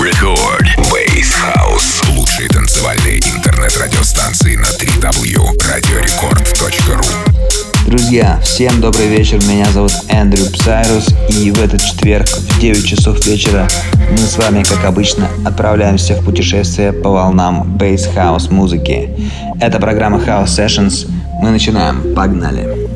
Record. Base House. Лучшие танцевальные интернет-радиостанции на 3w. Друзья, всем добрый вечер. Меня зовут Эндрю Псайрус. И в этот четверг в 9 часов вечера мы с вами, как обычно, отправляемся в путешествие по волнам House музыки. Это программа House Sessions. Мы начинаем. Погнали! building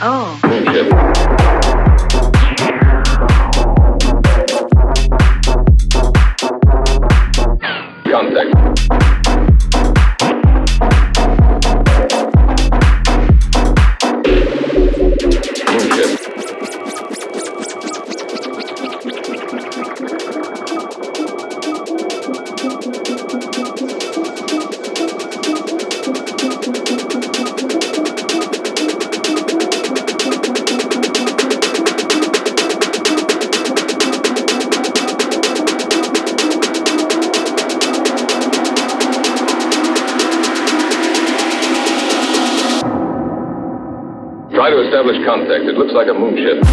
oh looks like a moon ship.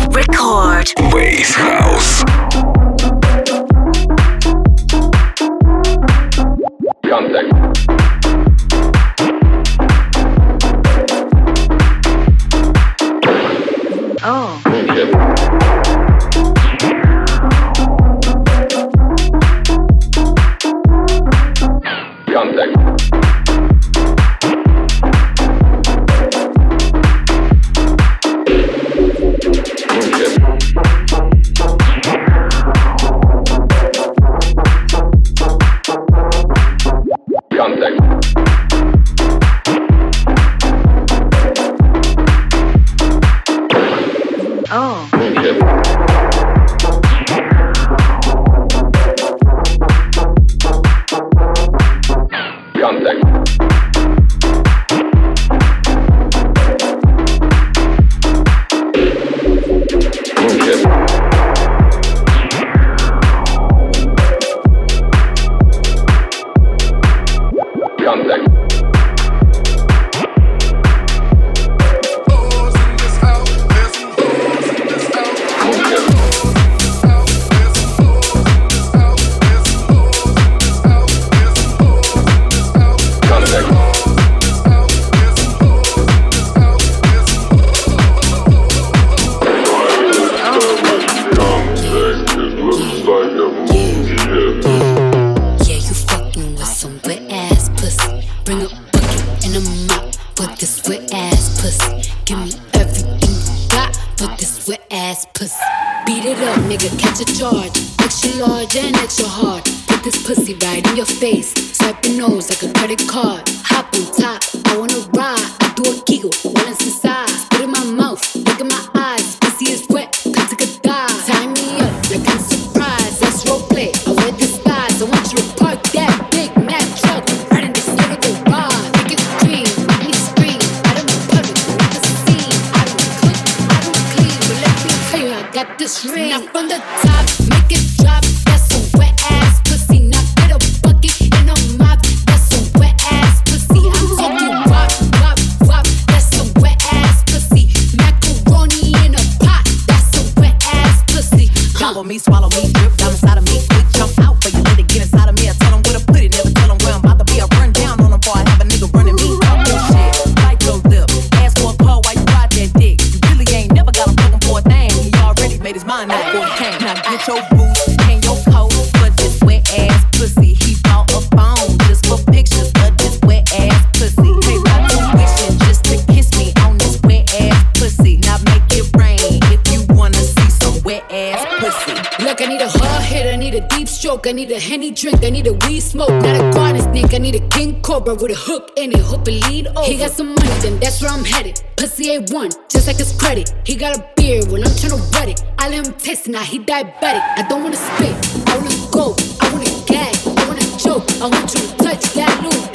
I need a henny drink, I need a weed smoke. Not a garden snake, I need a king cobra with a hook in it. Hope it lead over. He got some money, then that's where I'm headed. Pussy A1, just like his credit. He got a beard, when I'm tryna wet it. I let him taste, now he diabetic. I don't wanna spit, I wanna go. I wanna gag, I wanna choke. I want you to touch that loop.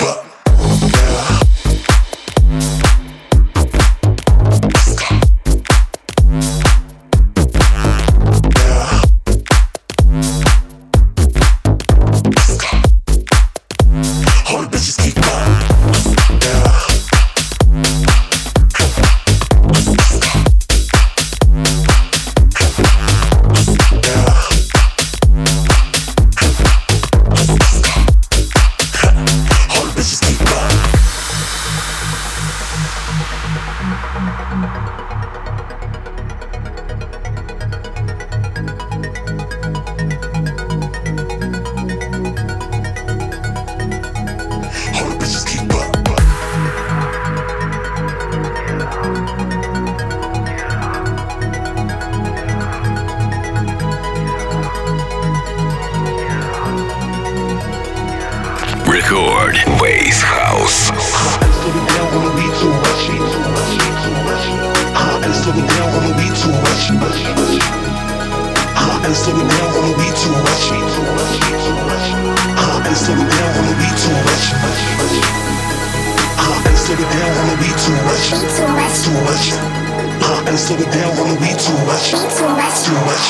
slow it down when the weed too much. Too much. Too much.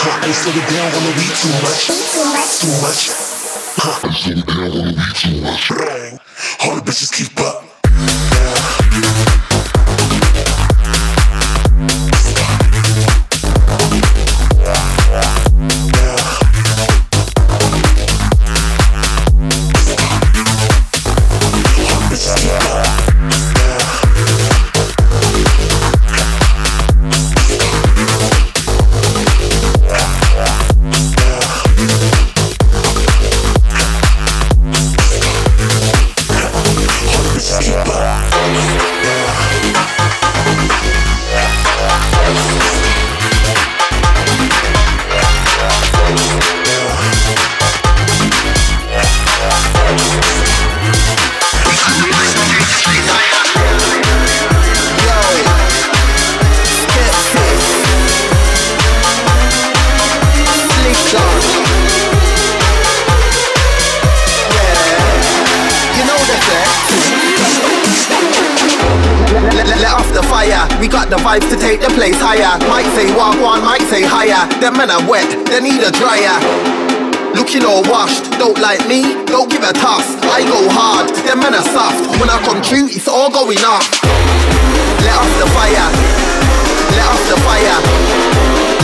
Uh, and slow it down when the weed too much. Too much. Too much. Uh, and slow it down when the weed too much. Bang. All the bitches keep up. men are wet, they need a dryer. Looking all washed, don't like me, don't give a toss. I go hard, them men are soft. When I come true, it's all going off. Let off the fire, let off the fire,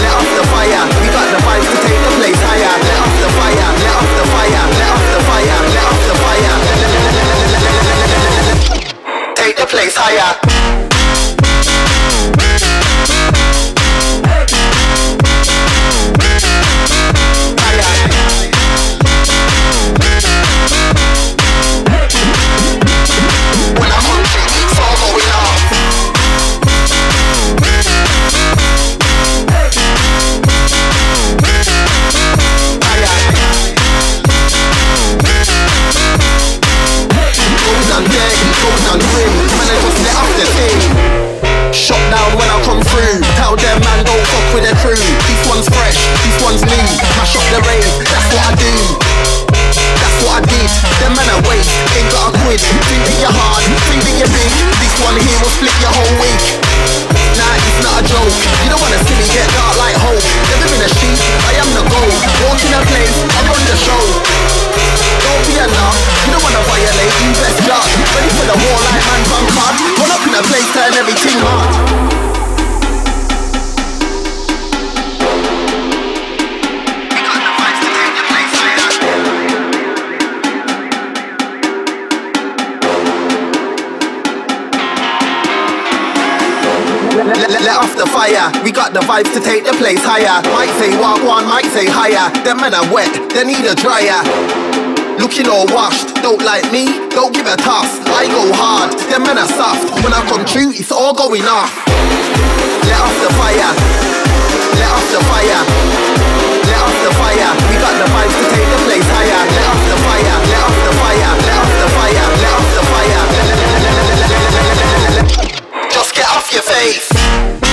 let off the fire. We got the vibes to take the place higher. Let off the fire, let off the fire, let off the fire, let off the fire. Take the place higher. the vibes to take the place higher. Might say walk one, might say higher. Them men are wet, they need a dryer. Looking all washed, don't like me, don't give a toss. I go hard, them men are soft. When I come true, it's all going off. Let off the fire, let off the fire, let off the fire. We got the vibes to take the place higher. Let off the fire, let off the fire, let off the fire, let off the fire. Just get off your face.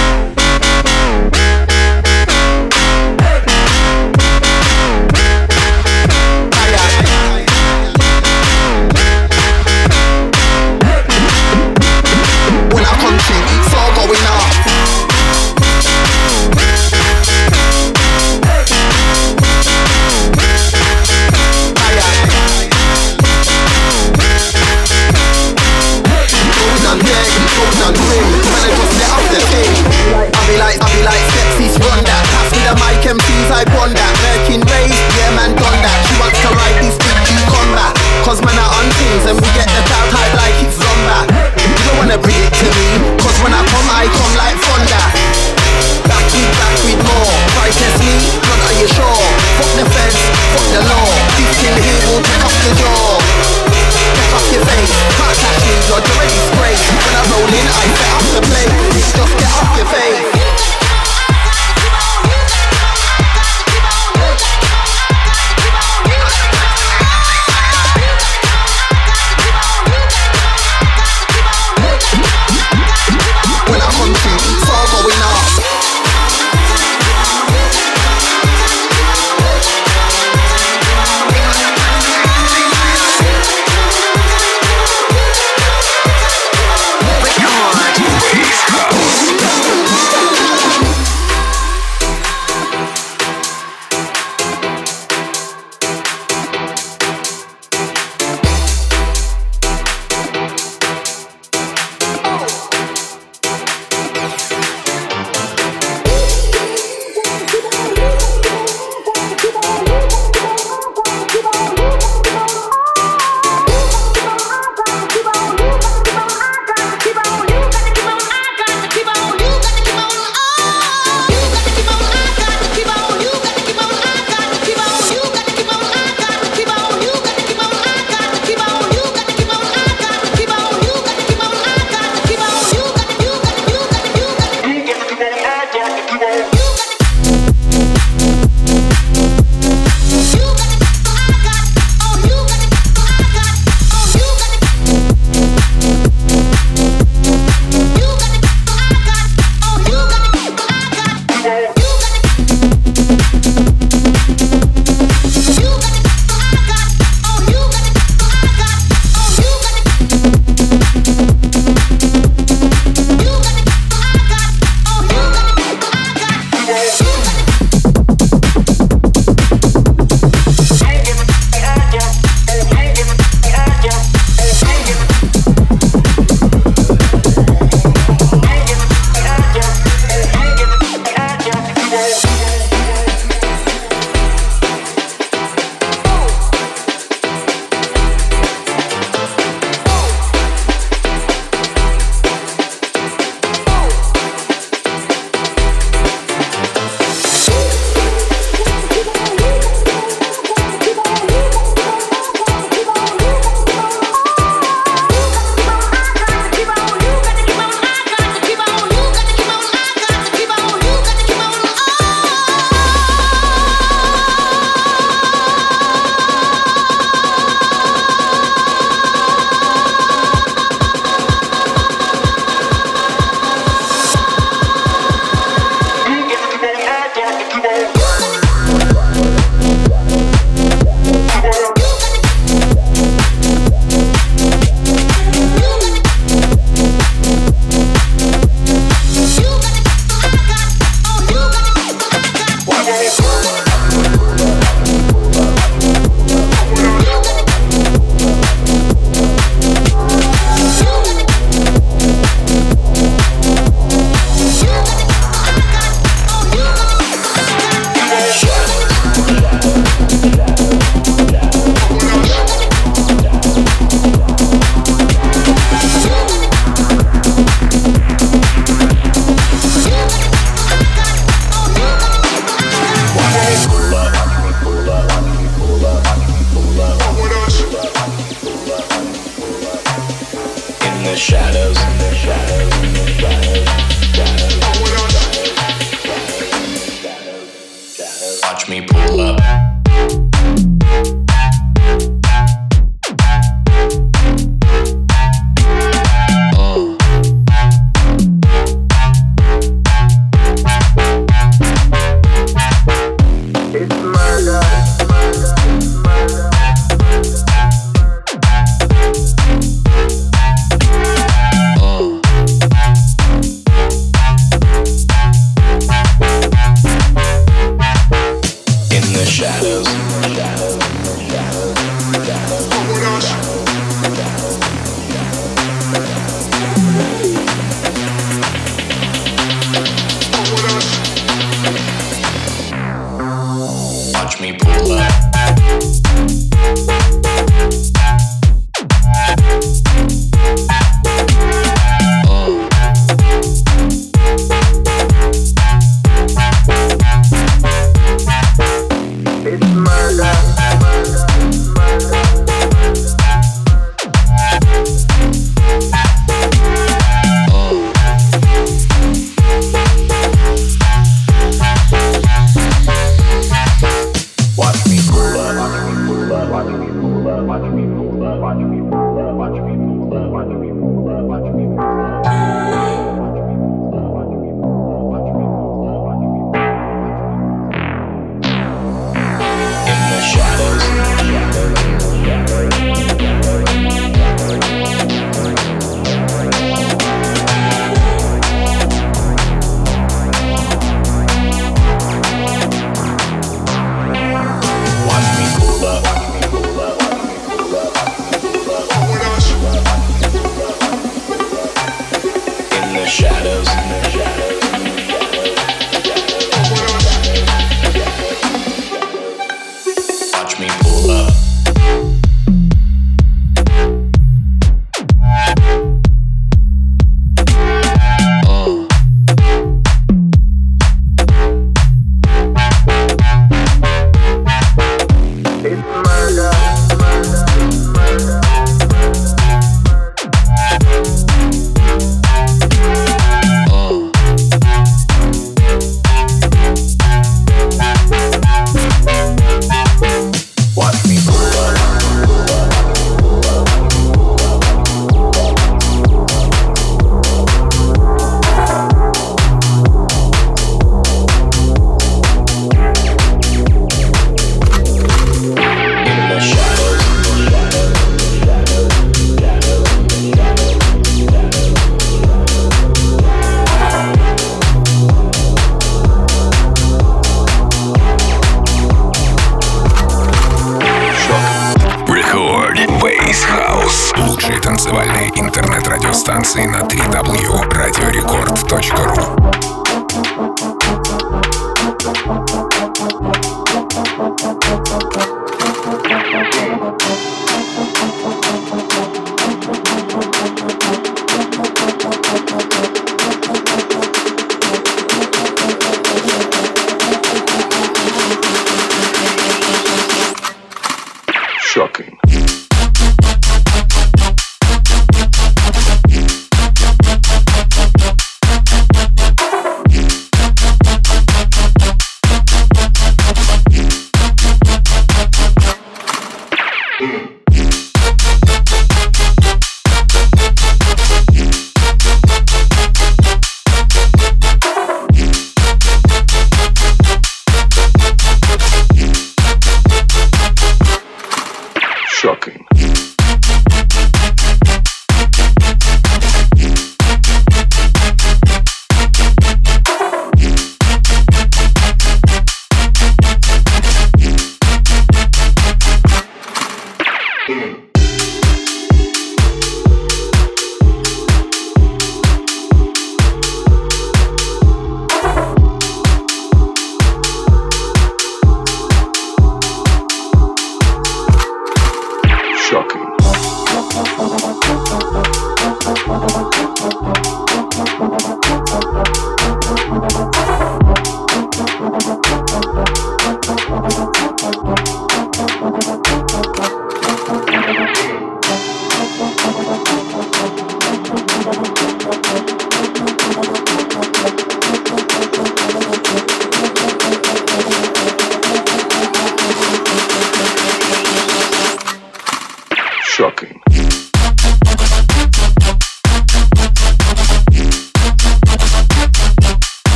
Shocking.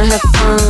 wanna have fun.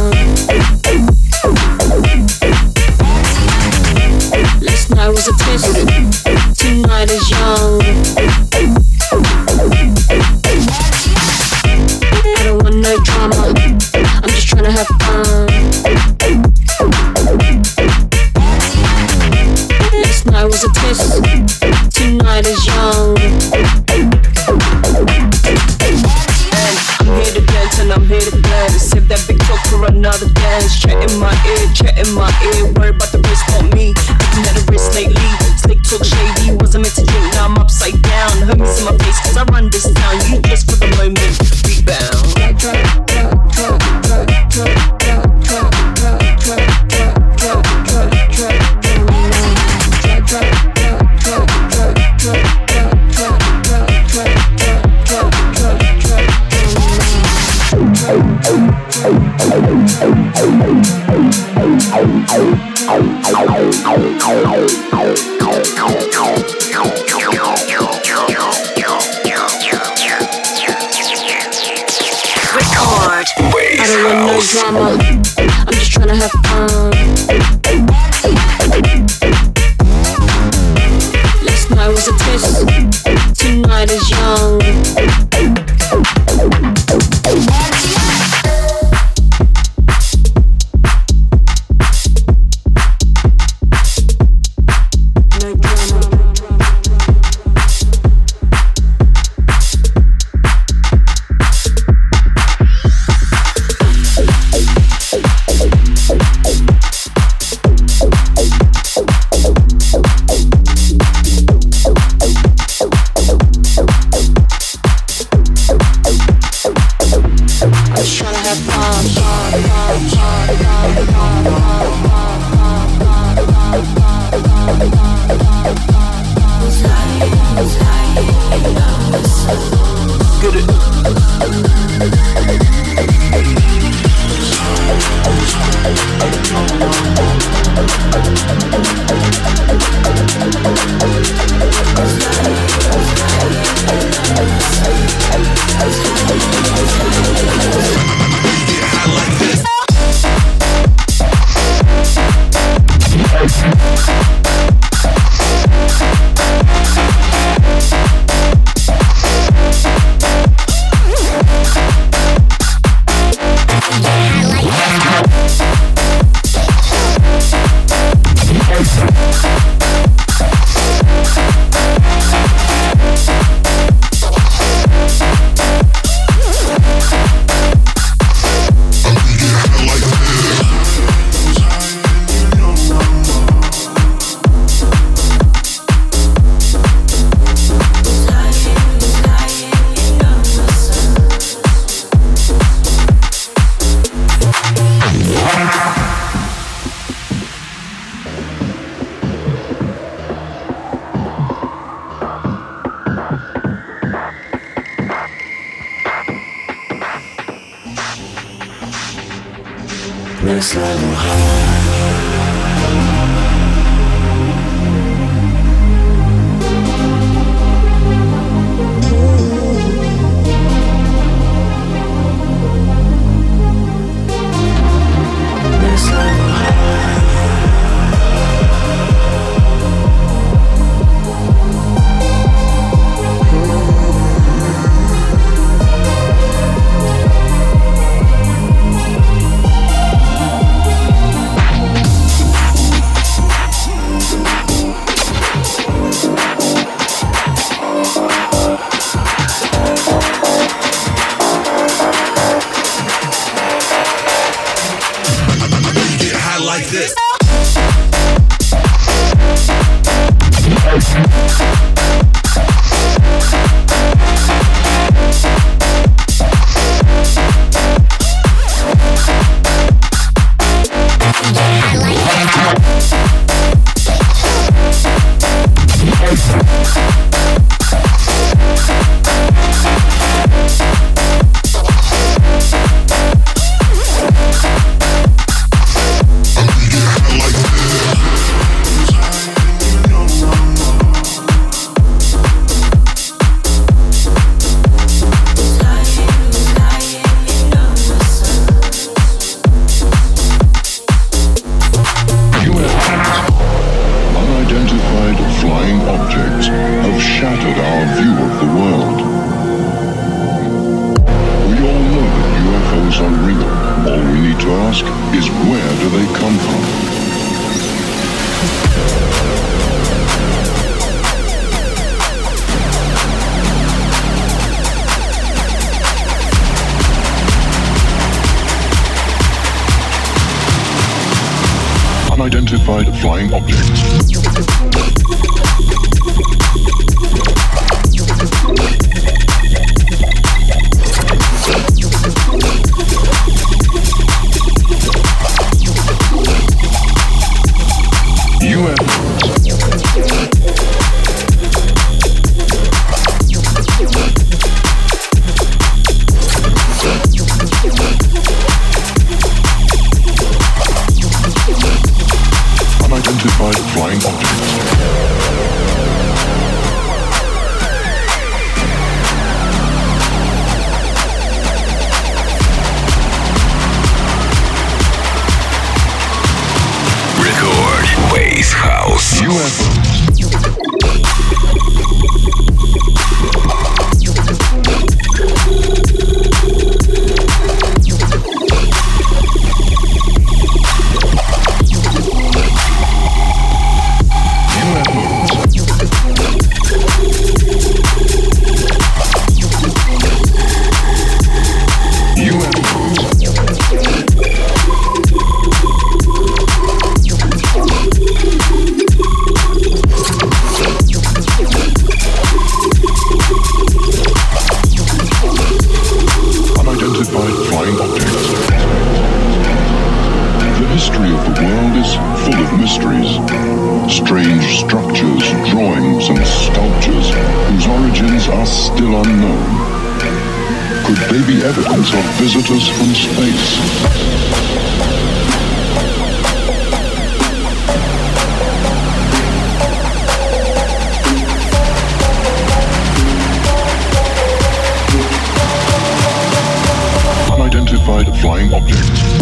Flying objects.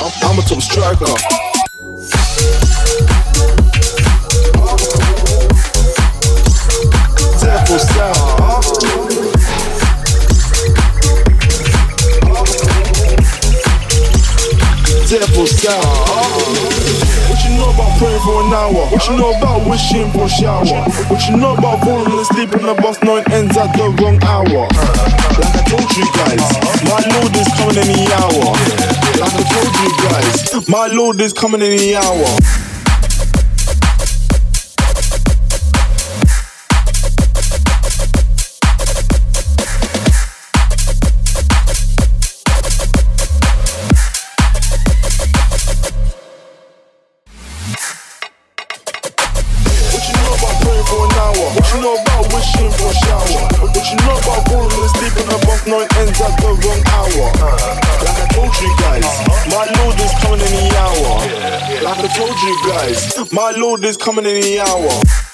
I'm, I'm a top striker. Therefore, sound. Therefore, sound. What you know about praying for an hour? What you know about wishing for a shower? What you know about falling asleep on the bus knowing ends at the wrong hour? Like I told you guys, my Lord is coming any hour. Like I told you guys, my Lord is coming in the hour. My Lord is coming any hour.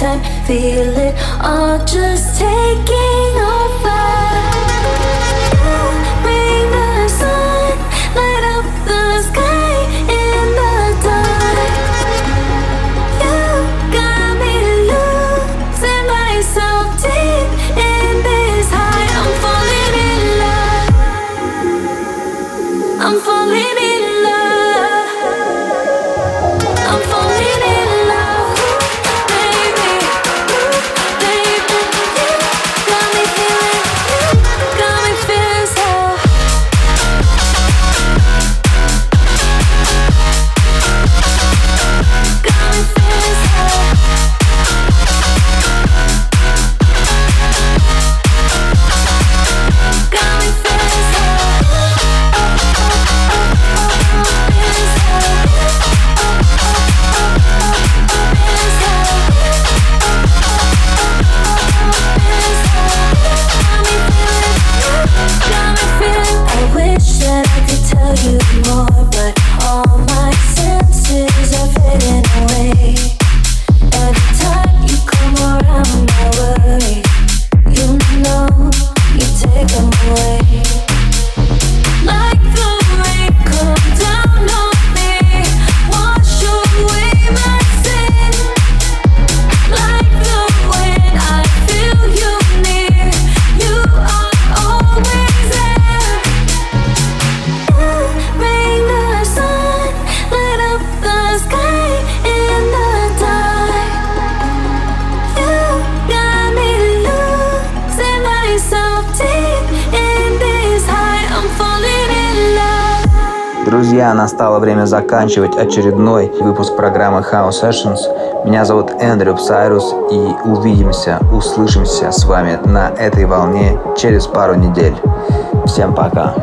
time, feel it all just away. настало время заканчивать очередной выпуск программы House Sessions. Меня зовут Эндрю Псайрус, и увидимся, услышимся с вами на этой волне через пару недель. Всем пока!